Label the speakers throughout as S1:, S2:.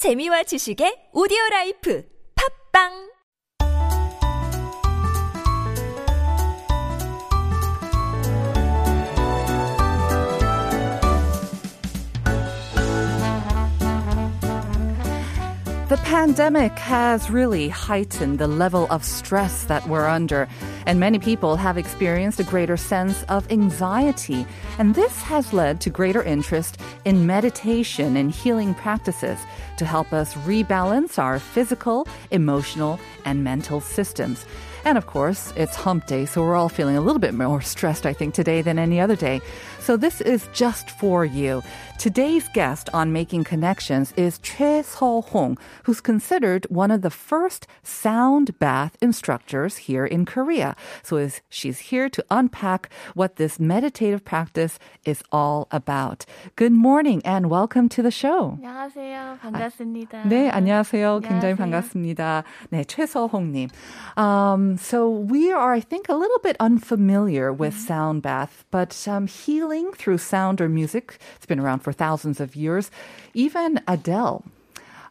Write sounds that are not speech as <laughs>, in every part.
S1: 재미와 지식의 오디오 라이프 팝빵
S2: The pandemic has really heightened the level of stress that we're under, and many people have experienced a greater sense of anxiety. And this has led to greater interest in meditation and healing practices to help us rebalance our physical, emotional, and mental systems. And of course, it's hump day, so we're all feeling a little bit more stressed, I think, today than any other day. So this is just for you. Today's guest on Making Connections is Choi Seo-hong, who's considered one of the first sound bath instructors here in Korea. So is, she's here to unpack what this meditative practice is all about. Good morning and welcome to the show.
S3: 안녕하세요. 반갑습니다.
S2: 네, 안녕하세요. 굉장히
S3: 안녕하세요.
S2: 반갑습니다. 네, 최서홍님. Um, so we are, I think, a little bit unfamiliar with sound bath, but um, healing through sound or music, it's been around for thousands of years. Even Adele.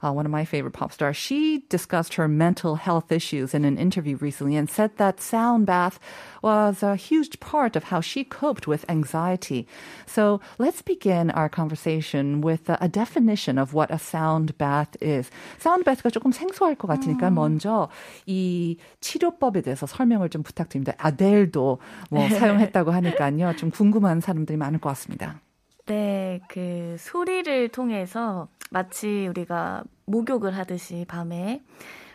S2: Uh, one of my favorite pop stars, she discussed her mental health issues in an interview recently and said that sound bath was a huge part of how she coped with anxiety. So let's begin our conversation with a, a definition of what a sound bath is. sound bath가 조금 생소할 것 같으니까 먼저 이 치료법에 대해서 설명을 좀 부탁드립니다. 아델도 뭐 <laughs> 사용했다고 하니까요. 좀 궁금한 사람들이 많을 것 같습니다.
S3: 네, 그 소리를 통해서 마치 우리가 목욕을 하듯이 밤에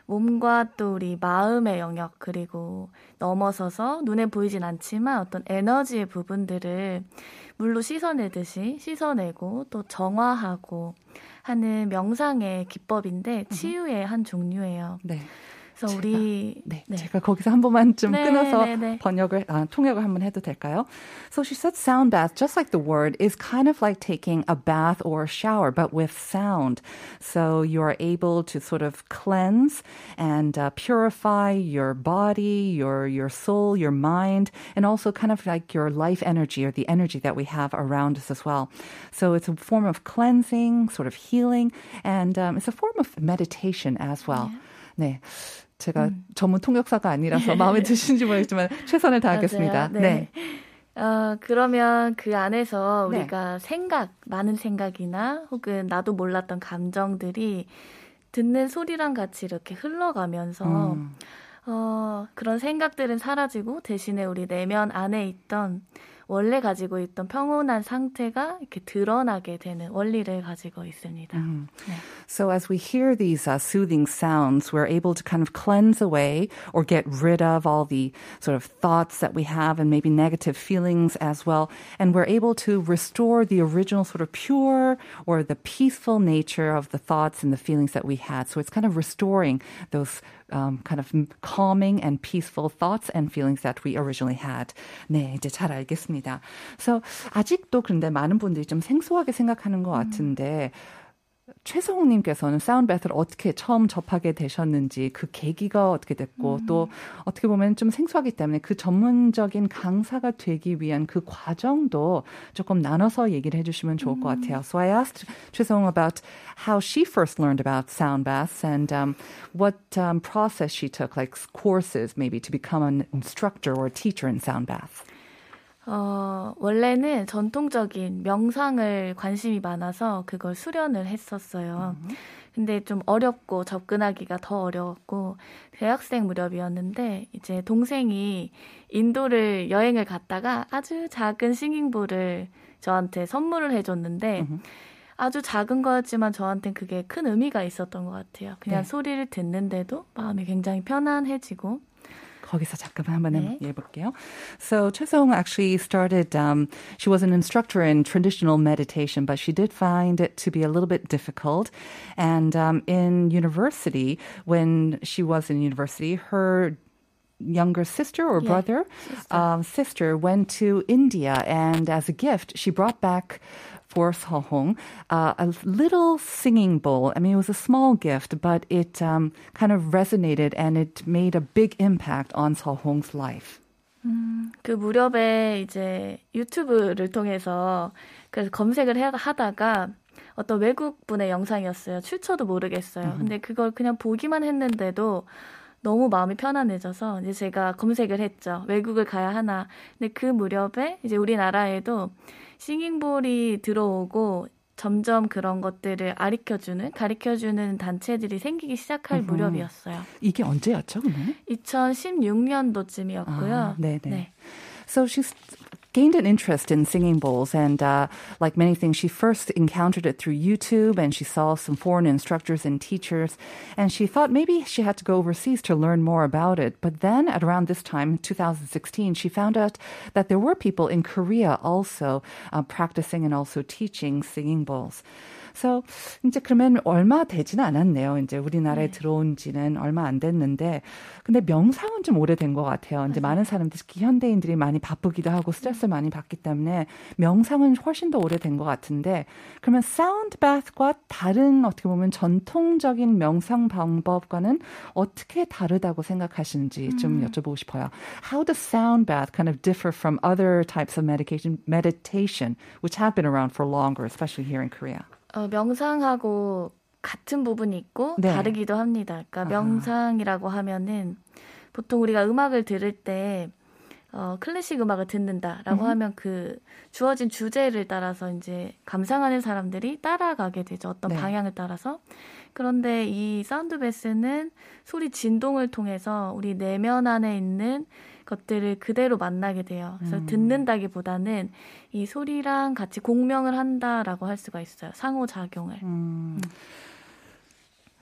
S3: 몸과 또 우리 마음의 영역 그리고 넘어서서 눈에 보이진 않지만 어떤 에너지의 부분들을 물로 씻어내듯이 씻어내고 또 정화하고 하는 명상의 기법인데 치유의 한 종류예요.
S2: 네.
S3: 그래서 우리
S2: 네, 제가 거기서 한 번만 좀
S3: 네,
S2: 끊어서
S3: 네, 네.
S2: 번역을 아, 통역을 한번 해도 될까요? So she said sound bath, just like the word, is kind of like taking a bath or a shower, but with sound. So you are able to sort of cleanse and uh, purify your body, your your soul, your mind, and also kind of like your life energy or the energy that we have around us as well. So it's a form of cleansing, sort of healing, and um, it's a form of meditation as well. 네. 제가 전문 통역사가 아니라서 마음에 <laughs> 드시는지 모르겠지만 최선을 다하겠습니다.
S3: 맞아요. 네. 어, 그러면 그 안에서
S2: 네.
S3: 우리가 생각, 많은 생각이나 혹은 나도 몰랐던 감정들이 듣는 소리랑 같이 이렇게 흘러가면서
S2: 음.
S3: 어, 그런 생각들은 사라지고 대신에 우리 내면 안에 있던 원래 가지고 있던 평온한 상태가 이렇게 드러나게 되는 원리를 가지고 있습니다. 네.
S2: So as we hear these uh, soothing sounds, we're able to kind of cleanse away or get rid of all the sort of thoughts that we have and maybe negative feelings as well. And we're able to restore the original sort of pure or the peaceful nature of the thoughts and the feelings that we had. So it's kind of restoring those um, kind of calming and peaceful thoughts and feelings that we originally had. 네, 이제 잘 알겠습니다. So 아직도 근데 많은 분들이 좀 생소하게 생각하는 것 같은데 최성우님께서는 사운드베스를 어떻게 처음 접하게 되셨는지 그 계기가 어떻게 됐고 또 어떻게 보면 좀 생소하기 때문에 그 전문적인 강사가 되기 위한 그 과정도 조금 나눠서 얘기를 해주시면 좋을 것 같아요. So I asked 최성우 about how she first learned about sound baths and um, what um, process she took, like courses maybe to become an instructor or teacher in sound baths.
S3: 어, 원래는 전통적인 명상을 관심이 많아서 그걸 수련을 했었어요. 근데 좀 어렵고 접근하기가 더 어려웠고 대학생 무렵이었는데 이제 동생이 인도를 여행을 갔다가 아주 작은 싱잉볼을 저한테 선물을 해줬는데 아주 작은 거였지만 저한테는 그게 큰 의미가 있었던 것 같아요. 그냥
S2: 네.
S3: 소리를 듣는데도 마음이 굉장히 편안해지고
S2: 거기서 잠깐만 한번
S3: 네.
S2: 해볼게요. So 최성 actually started. Um, she was an instructor in traditional meditation, but she did find it to be a little bit difficult. And um, in university, when she was in university, her younger sister or
S3: Yeah,
S2: brother,
S3: sister.
S2: um, sister went to India, and as a gift, she brought back for Sehong uh, a little singing bowl. I mean, it was a small gift, but it um, kind of resonated and it made a big impact on Sehong's life.
S3: 그 무렵에 이제 유튜브를 통해서 그래서 검색을 해- 하다가 어떤 외국 분의 영상이었어요. 출처도 모르겠어요.
S2: 음.
S3: 근데 그걸 그냥 보기만 했는데도 너무 마음이 편안해져서 이제 제가 검색을 했죠. 외국을 가야 하나. 근데 그 무렵에 이제 우리나라에도 싱잉볼이 들어오고 점점 그런 것들을 가르쳐주는 가르쳐주는 단체들이 생기기 시작할
S2: 음흠.
S3: 무렵이었어요.
S2: 이게 언제였죠, 그러면?
S3: 2016년도쯤이었고요.
S2: 아, 네네.
S3: 네.
S2: So she's gained an interest in singing bowls, and uh, like many things, she first encountered it through YouTube, and she saw some foreign instructors and teachers, and she thought maybe she had to go overseas to learn more about it. But then, at around this time, 2016, she found out that there were people in Korea also uh, practicing and also teaching singing bowls. So 이제 그러면 얼마 되지는 않았네요. 이제 우리나라에
S3: 네.
S2: 들어온 지는 얼마 안 됐는데 근데 명상은 좀 오래된 것 같아요. 이제 많은 사람들이 특히 현대인들이 많이 바쁘기도 하고 스트레스를 많이 받기 때문에 명상은 훨씬 더 오래된 것 같은데 그러면 사운드 바스과 다른 어떻게 보면 전통적인 명상 방법과는 어떻게 다르다고 생각하시는지 좀 여쭤보고 싶어요. How does sound bath kind of differ from other types of medication meditation which have been around for longer, especially here in Korea?
S3: 어, 명상하고 같은 부분이 있고
S2: 네.
S3: 다르기도 합니다. 그러니까
S2: 아하.
S3: 명상이라고 하면은 보통 우리가 음악을 들을 때 어, 클래식 음악을 듣는다라고
S2: 음흠.
S3: 하면 그 주어진 주제를 따라서 이제 감상하는 사람들이 따라가게 되죠. 어떤
S2: 네.
S3: 방향을 따라서. 그런데 이 사운드 베스는 소리 진동을 통해서 우리 내면 안에 있는 것들을 그대로 만나게 돼요. 그래서
S2: 음.
S3: 듣는다기보다는 이 소리랑 같이 공명을 한다라고 할 수가 있어요. 상호작용을.
S2: 음.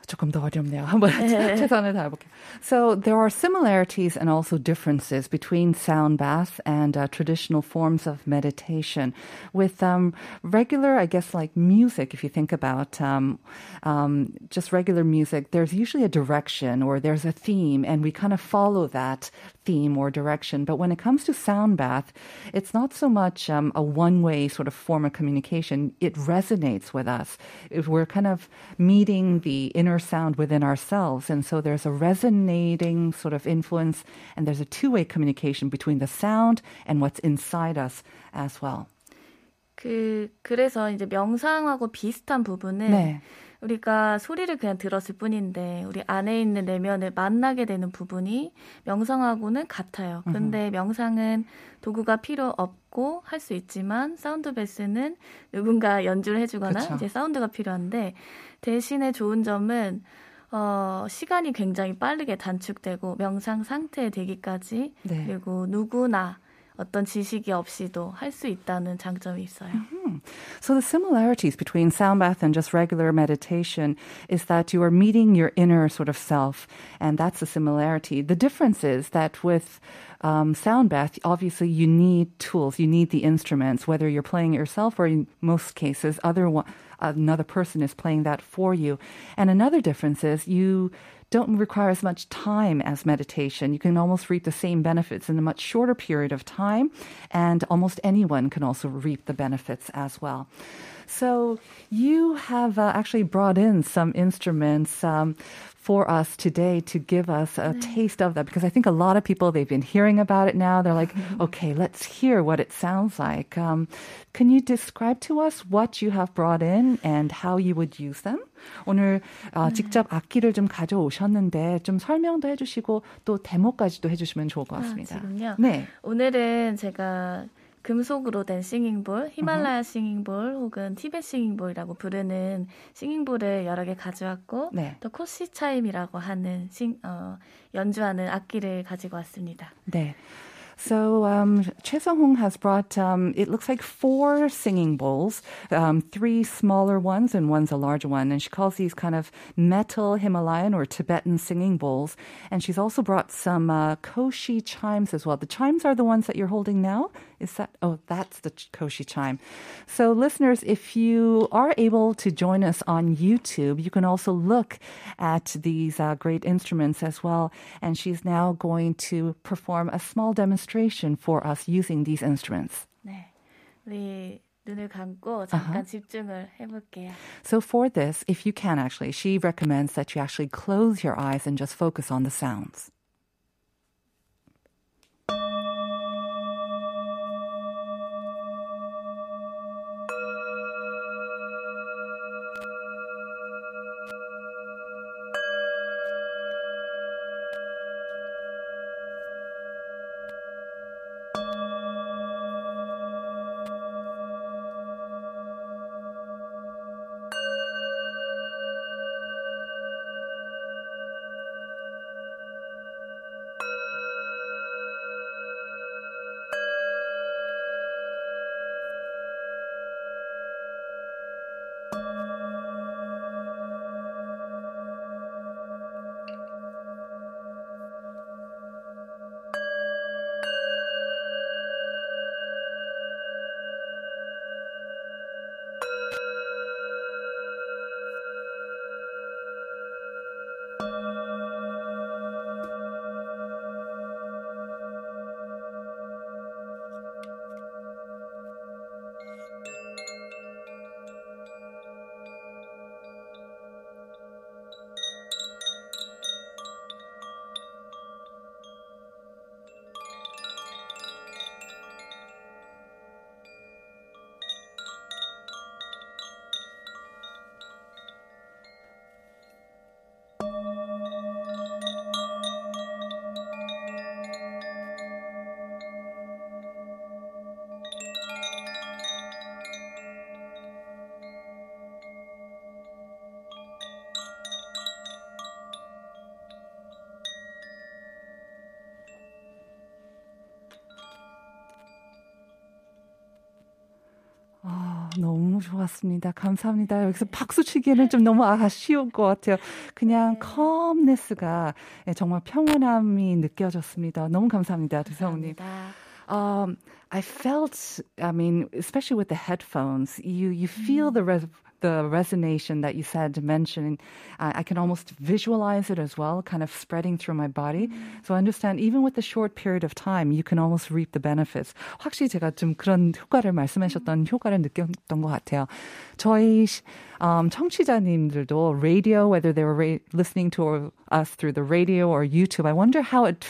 S2: 조금 더 어렵네요. 한번 <laughs>
S3: 네.
S2: 최선을 다해볼게요. So there are similarities and also differences between sound bath and uh, traditional forms of meditation. With um, regular, I guess, like music, if you think about um, um, just regular music, there's usually a direction or there's a theme, and we kind of follow that theme or direction. But when it comes to sound bath, it's not so much um, a one way sort of form of communication. It resonates with us. If we're kind of meeting the inner sound within ourselves. And so there's a resonating sort of influence, and there's a two way communication between the sound and what's inside us as well.
S3: 그 그래서 이제 명상하고 비슷한 부분은
S2: 네.
S3: 우리가 소리를 그냥 들었을 뿐인데 우리 안에 있는 내면을 만나게 되는 부분이 명상하고는 같아요. 근데 명상은 도구가 필요 없고 할 수 있지만 사운드 베스는 누군가 연주를 해주거나
S2: 그쵸.
S3: 이제 사운드가 필요한데 대신에 좋은 점은 어, 시간이 굉장히 빠르게 단축되고 명상 상태에 되기까지
S2: 네.
S3: 그리고 누구나 어떤 지식이 없이도 할 수 있다는 장점이 있어요.
S2: So the similarities between sound bath and just regular meditation is that you are meeting your inner sort of self, and that's the similarity. The difference is that with um, sound bath, obviously you need tools, you need the instruments, whether you're playing it yourself or in most cases, other one, another person is playing that for you. And another difference is you don't require as much time as meditation. You can almost reap the same benefits in a much shorter period of time, and almost anyone can also reap the benefits as well. So you have uh, actually brought in some instruments. Um, for us today to give us a taste of that because I think a lot of people they've been hearing about it now. They're like, <laughs> okay, let's hear what it sounds like. Um, can you describe to us what you have brought in and how you would use them? 오늘 어, 직접 악기를 좀 가져오셨는데 좀 설명도 해주시고 또 데모까지도 해주시면 좋을 것
S3: 아,
S2: 같습니다.
S3: 지금요?
S2: 네.
S3: 오늘은 제가 금속으로 된 싱잉볼, 히말라야 싱잉볼 혹은 티벳 싱잉볼이라고 부르는 싱잉볼을 여러 개 가져왔고
S2: 네.
S3: 또 코시 차임이라고 하는 싱, 어, 연주하는 악기를 가지고 왔습니다.
S2: 네. So um, Sung-hong has brought, um, it looks like four singing bowls, um, three smaller ones and one's a large one. And she calls these kind of metal Himalayan or Tibetan singing bowls. And she's also brought some uh, koshi chimes as well. The chimes are the ones that you're holding now. Is that? Oh, that's the koshi chime. So listeners, if you are able to join us on YouTube, you can also look at these uh, great instruments as well. And she's now going to perform a small demonstration for us using these instruments.
S3: 네, 우리 눈을 감고 잠깐 집중을 해볼게요.
S2: So for this, if you can actually, she recommends that you actually close your eyes and just focus on the sounds. 너무 좋았습니다. 감사합니다. 여기서 박수 치기에는 좀 너무 아쉬운 것 같아요. 그냥 컴네스가 정말 평온함이 느껴졌습니다. 너무 감사합니다, 두성우님. Um, I felt, I mean, especially with the headphones, you you feel the res- the resonation that you said mentioning, uh, I can almost visualize it as well, kind of spreading through my body. Mm. So I understand even with a short period of time, you can almost reap the benefits. 확실히 제가 좀 그런 효과를 말씀하셨던 효과를 느꼈던 것 같아요. 저희 um, 청취자님들도 radio, whether they were ra- listening to us through the radio or YouTube, I wonder how it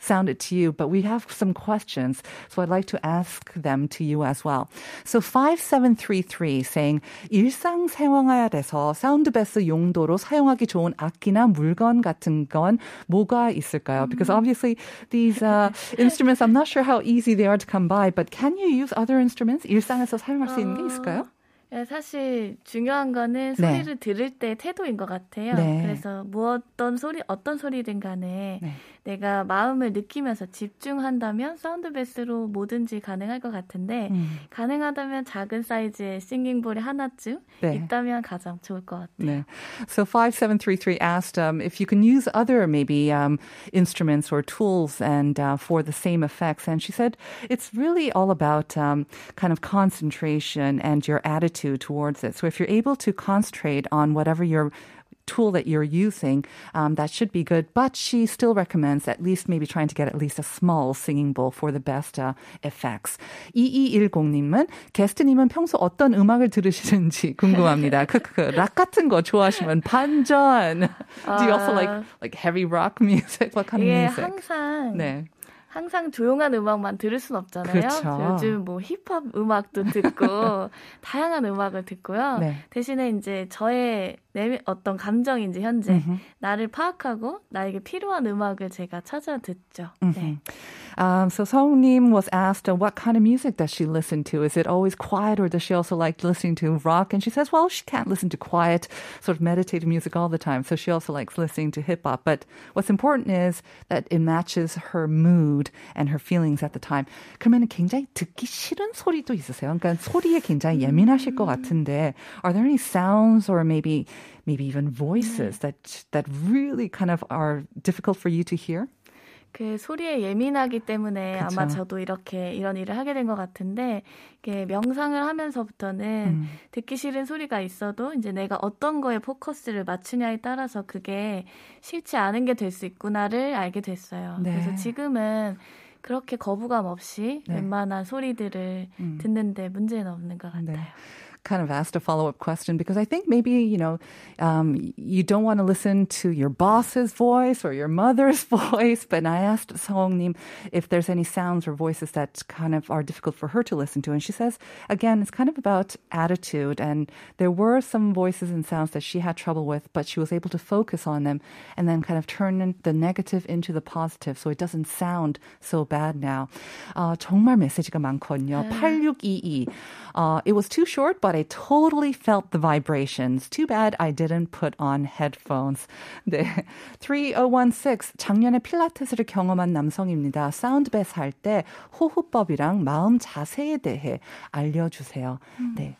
S2: sounded to you, but we have some questions. So I'd like to ask them to you as well. So 5733 saying, 일상생활에서 사운드베스 용도로 사용하기 좋은 악기나 물건 같은 건 뭐가 있을까요? Because obviously these uh, instruments, I'm not sure how easy they are to come by, but can you use other instruments? 일상에서 사용할 수 있는 게 있을까요?
S3: 네, 사실 중요한 거는 네. 소리를 들을 때 태도인 것 같아요. 네. 그래서 뭐 어떤 소리 어떤 소리든 간에 네. 내가 마음을 느끼면서 집중한다면 사운드 베스로 뭐든지 가능할 것 같은데 음. 가능하다면 작은 사이즈의 싱잉볼이 하나쯤 네. 있다면 가장 좋을 것 같아요. 네.
S2: So 5733 asked um, if you can use other maybe um, instruments or tools and uh, for the same effects and she said it's really all about um, kind of concentration and your attitude attitude towards it. So if you're able to concentrate on whatever you're tool that you're using, um, that should be good. But she still recommends at least maybe trying to get at least a small singing bowl for the best uh, effects. 2210님은 게스트님은 평소 어떤 음악을 들으시는지 <laughs> 궁금합니다. 크크 락 같은 거 좋아하시면 반전. <laughs> Do you also like like heavy rock music? What kind of music?
S3: 항상 네. 항상 조용한 음악만 들을 순 없잖아요. 그렇죠. 요즘 뭐 힙합 음악도 듣고 <laughs> 다양한 음악을 듣고요. 네. 대신에 이제 저의 내 어떤 감정인지 현재 mm-hmm. 나를 파악하고 나에게 필요한 음악을 제가 찾아 듣죠. 네.
S2: Um, so Songnim was asked uh, what kind of music does she listen to? Is it always quiet or does she also like listening to rock? And she says, well, she can't listen to quiet, sort of meditative music all the time. So she also likes listening to hip hop. But what's important is that it matches her mood and her feelings at the time. 그러면 굉장히 듣기 싫은 소리도 있으세요? 그러니까 소리에 굉장히 예민하실 것 같은데, are there any sounds or maybe maybe even voices that that really kind of are difficult for you to hear?
S3: 그 소리에 예민하기 때문에 그쵸. 아마 저도 이렇게 이런 일을 하게 된 것 같은데 이게 명상을 하면서부터는 음. 듣기 싫은 소리가 있어도 이제 내가 어떤 거에 포커스를 맞추냐에 따라서 그게 싫지 않은 게 될 수 있구나를 알게 됐어요. 네. 그래서 지금은 그렇게 거부감 없이 네. 웬만한 소리들을 음. 듣는데 문제는 없는 것 같아요. 네.
S2: kind of asked a follow up question because I think maybe, you know, um, you don't want to listen to your boss's voice or your mother's <laughs> voice. But I asked Songnim if there's any sounds or voices that kind of are difficult for her to listen to. And she says, again, it's kind of about attitude. And there were some voices and sounds that she had trouble with, but she was able to focus on them and then kind of turn the negative into the positive so it doesn't sound so bad now. Uh, 정말 메시지가 많거든요. 8622. Uh, it was too short, but I totally felt the vibrations. Too bad I didn't put on headphones. <laughs> 네. 3016. 작년에 필라테스를 경험한 남성입니다. 사운드베스 할 때 호흡법이랑 마음 자세에 대해 알려주세요. 음. 네.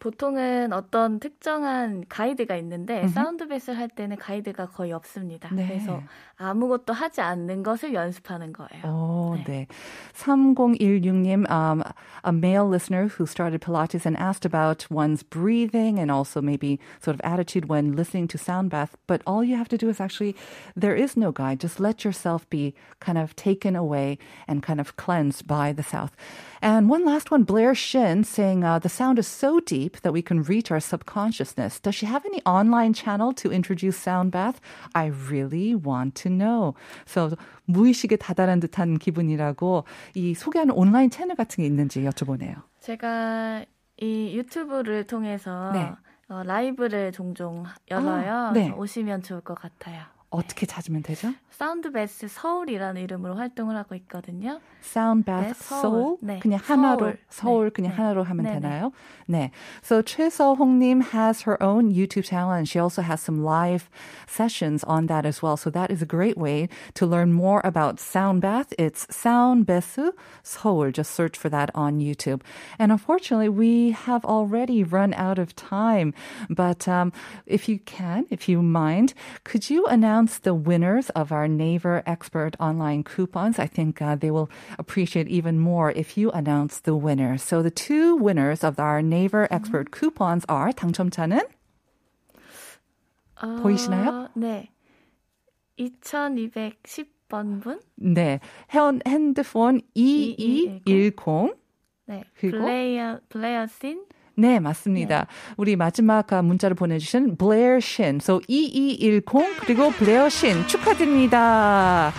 S3: 보통은 어떤 특정한 가이드가 있는데
S2: 음흠.
S3: 사운드 베이스를 할 때는 가이드가 거의 없습니다.
S2: 네.
S3: 그래서 아무것도 하지 않는 것을 연습하는 거예요.
S2: Oh,
S3: 네.
S2: 네. 3016님, um, a male listener who started Pilates and asked about one's breathing and also maybe sort of attitude when listening to sound bath. But all you have to do is actually, there is no guide. Just let yourself be kind of taken away and kind of cleansed by the south. And one last one, Blair Shin saying uh, the sound is so deep that we can reach our subconsciousness. Does she have any online channel to introduce sound bath? I really want to know. So 무의식에 다다른 듯한 기분이라고 이 소개하는 온라인 채널 같은 게 있는지 여쭤보네요.
S3: 제가 이 유튜브를 통해서
S2: 네.
S3: 어, 라이브를 종종 열어요.
S2: 아, 네.
S3: 그래서 오시면 좋을 것 같아요.
S2: 어떻게 찾으면 되죠?
S3: 사운드 베스 서울이라는 이름으로 활동을 하고 있거든요.
S2: Sound Bath
S3: 네,
S2: Soul.
S3: 서울. 네,
S2: 그냥 하나로
S3: 서울.
S2: 서울
S3: 네,
S2: 그냥
S3: 네.
S2: 하나로 하면
S3: 네, 네.
S2: 되나요? 네. So 최서홍님 has her own YouTube channel and she also has some live sessions on that as well. So that is a great way to learn more about Sound Bath. It's Sound Besu Seoul. Just search for that on YouTube. And unfortunately, we have already run out of time. But um, if you can, if you mind, could you announce the winners of our Naver Expert online coupons? I think uh, they will appreciate even more if you announce the winners. So the two winners of our Naver Expert coupons are 당첨자는
S3: 어,
S2: 보이시나요?
S3: 네. 2210번 분?
S2: 네, 현 핸드폰 2210
S3: 네.
S2: 그리고?
S3: 블레이어, 블레어신?
S2: 네, 맞습니다. 우리 마지막 아, 문자를 보내주신 Blair Shin. So 2210 그리고 Blair Shin 축하드립니다.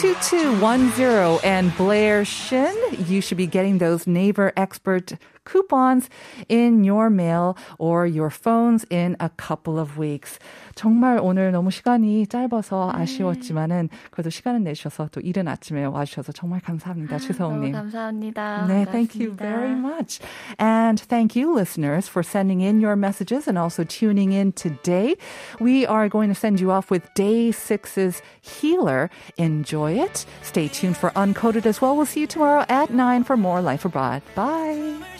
S2: 2210 and Blair Shin, you should be getting those Naver Expert coupons in your mail or your phones in a couple of weeks. 정말 오늘 너무 시간이 짧아서 아쉬웠지만은 그래도 시간을 내주셔서 또 이른 아침에 와주셔서 정말 감사합니다,
S3: 너무
S2: 최성님.
S3: 감사합니다.
S2: 네, thank you
S3: 반갑습니다.
S2: very much. And thank you, listeners, for sending in your messages and also tuning in today. We are going to send you off with day six's healer. Enjoy it. Stay tuned for Uncoded as well. We'll see you tomorrow at 9 for more Life Abroad. Bye.